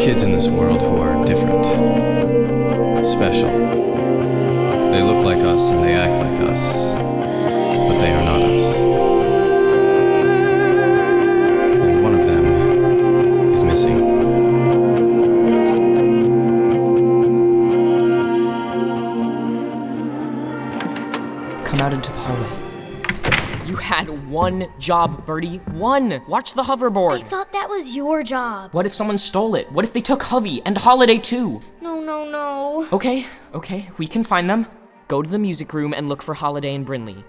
kids in this world who are different, special. They look like us and they act like us, one job, Birdie. One! Watch the hoverboard. I thought that was your job. What if someone stole it? What if they took Hovey and Holiday too? No, no, no. Okay, okay, we can find them. Go to the music room and look for Holiday and Brinley.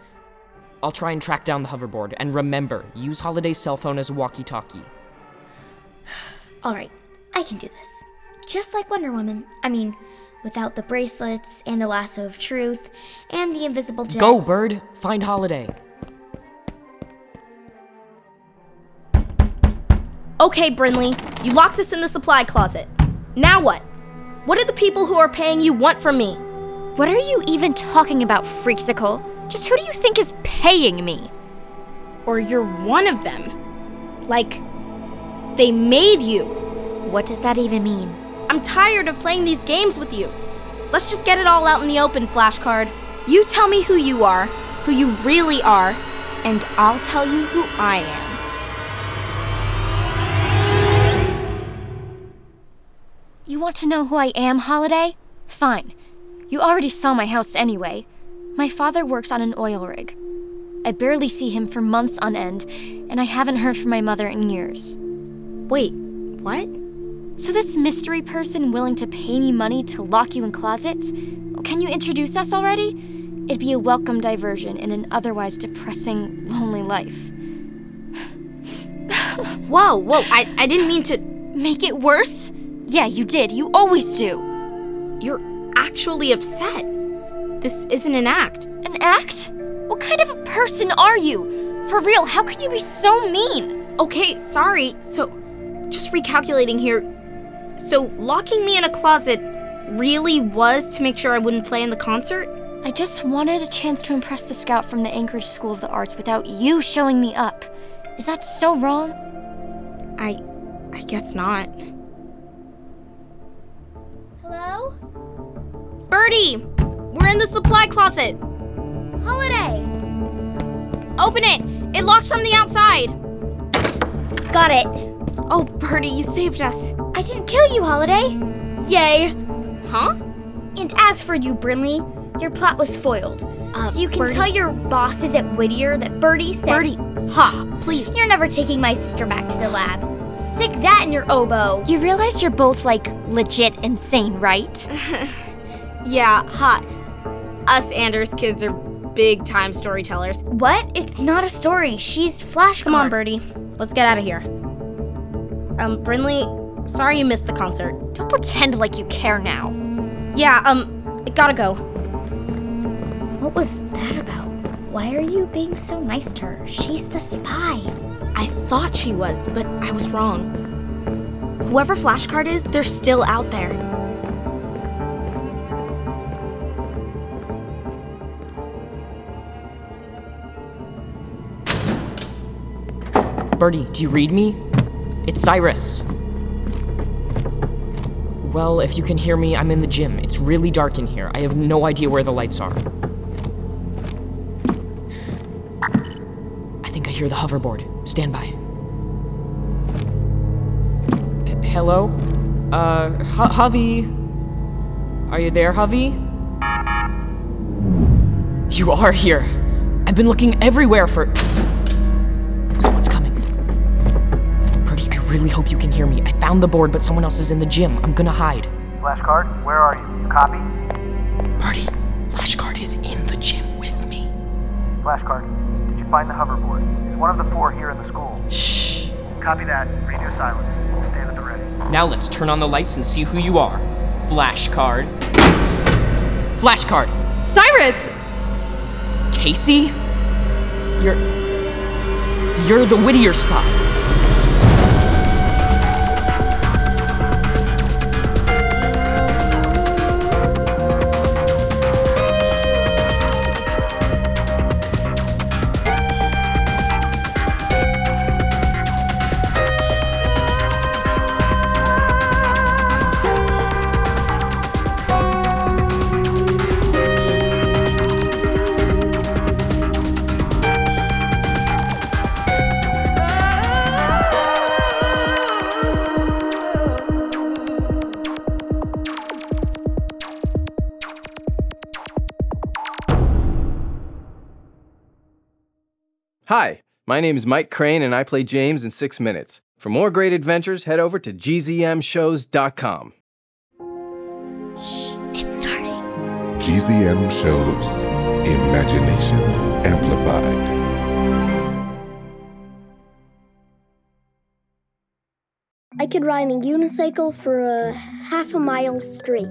I'll try and track down the hoverboard. And remember, use Holiday's cell phone as a walkie talkie. All right, I can do this. Just like Wonder Woman. I mean, without the bracelets and the lasso of truth and the invisible jet. Go, Bird! Find Holiday. Okay, Brinley, you locked us in the supply closet. Now what? What do the people who are paying you want from me? What are you even talking about, Freaksicle? Just who do you think is paying me? Or you're one of them? Like, they made you. What does that even mean? I'm tired of playing these games with you. Let's just get it all out in the open, flashcard. You tell me who you are, who you really are, and I'll tell you who I am. You want to know who I am, Holiday? Fine. You already saw my house anyway. My father works on an oil rig. I barely see him for months on end, and I haven't heard from my mother in years. Wait, what? So, this mystery person willing to pay me money to lock you in closets? Can you introduce us already? It'd be a welcome diversion in an otherwise depressing, lonely life. Whoa, whoa, I, I didn't mean to. Make it worse? Yeah, you did. You always do. You're actually upset. This isn't an act. An act? What kind of a person are you? For real, how can you be so mean? Okay, sorry. So, just recalculating here. So, locking me in a closet really was to make sure I wouldn't play in the concert? I just wanted a chance to impress the scout from the Anchorage School of the Arts without you showing me up. Is that so wrong? I. I guess not. Birdie! We're in the supply closet! Holiday! Open it! It locks from the outside! Got it. Oh, Birdie, you saved us. I didn't kill you, Holiday. Yay. Huh? And as for you, Brinley, your plot was foiled. Uh, so you can Birdie- tell your bosses at Whittier that Birdie said, Birdie, Ha! please. You're never taking my sister back to the lab. Stick that in your oboe. You realize you're both, like, legit insane, right? Yeah, hot. Us Anders kids are big time storytellers. What? It's not a story. She's flash. Come on, Birdie. Let's get out of here. Um, Brinley, sorry you missed the concert. Don't pretend like you care now. Yeah, um, gotta go. What was that about? Why are you being so nice to her? She's the spy. I thought she was, but I was wrong. Whoever Flashcard is, they're still out there. Birdie, do you read me? It's Cyrus. Well, if you can hear me, I'm in the gym. It's really dark in here. I have no idea where the lights are. I think I hear the hoverboard. Stand by. H- hello? Uh, H- Javi? Are you there, Javi? You are here. I've been looking everywhere for. Really hope you can hear me. I found the board, but someone else is in the gym. I'm gonna hide. Flashcard, where are you? You copy? Birdie, Flashcard is in the gym with me. Flashcard, did you find the hoverboard? Is one of the four here in the school? Shh. Copy that. Radio silence. We'll stand at the ready. Now let's turn on the lights and see who you are. Flashcard. Flashcard. Cyrus! Casey? You're. You're the Whittier spy. Hi, my name is Mike Crane and I play James in 6 Minutes. For more great adventures, head over to gzmshows.com. Shh, it's starting. GZM shows Imagination Amplified. I could ride a unicycle for a half a mile straight.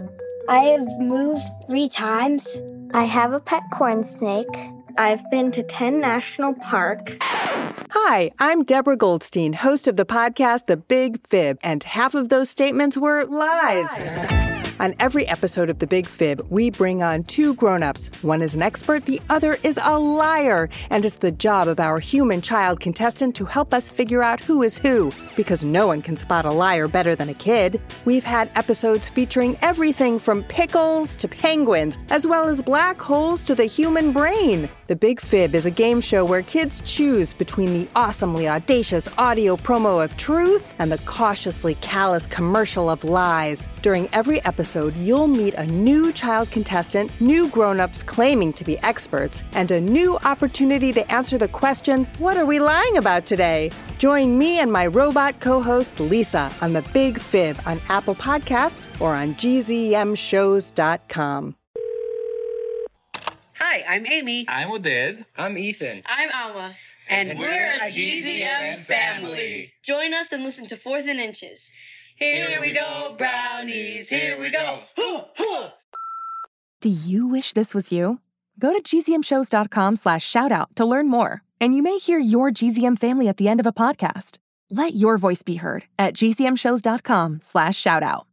I have moved three times. I have a pet corn snake. I've been to 10 national parks. Hi, I'm Deborah Goldstein, host of the podcast The Big Fib, and half of those statements were lies. On every episode of The Big Fib, we bring on two grown-ups. One is an expert, the other is a liar, and it's the job of our human child contestant to help us figure out who is who, because no one can spot a liar better than a kid. We've had episodes featuring everything from pickles to penguins, as well as black holes to the human brain. The Big Fib is a game show where kids choose between the awesomely audacious audio promo of truth and the cautiously callous commercial of lies. During every episode, you'll meet a new child contestant, new grown-ups claiming to be experts, and a new opportunity to answer the question, what are we lying about today? Join me and my robot co-host Lisa on The Big Fib on Apple Podcasts or on gzmshows.com. Hi, I'm Amy. I'm Oded. I'm Ethan. I'm Alma. And, we're a GZM family. Join us and listen to Fourth and Inches. Here we go, brownies. Here we go. Do you wish this was you? Go to gzmshows.com slash shoutout to learn more, and you may hear your GZM family at the end of a podcast. Let your voice be heard at gzmshows.com slash shoutout.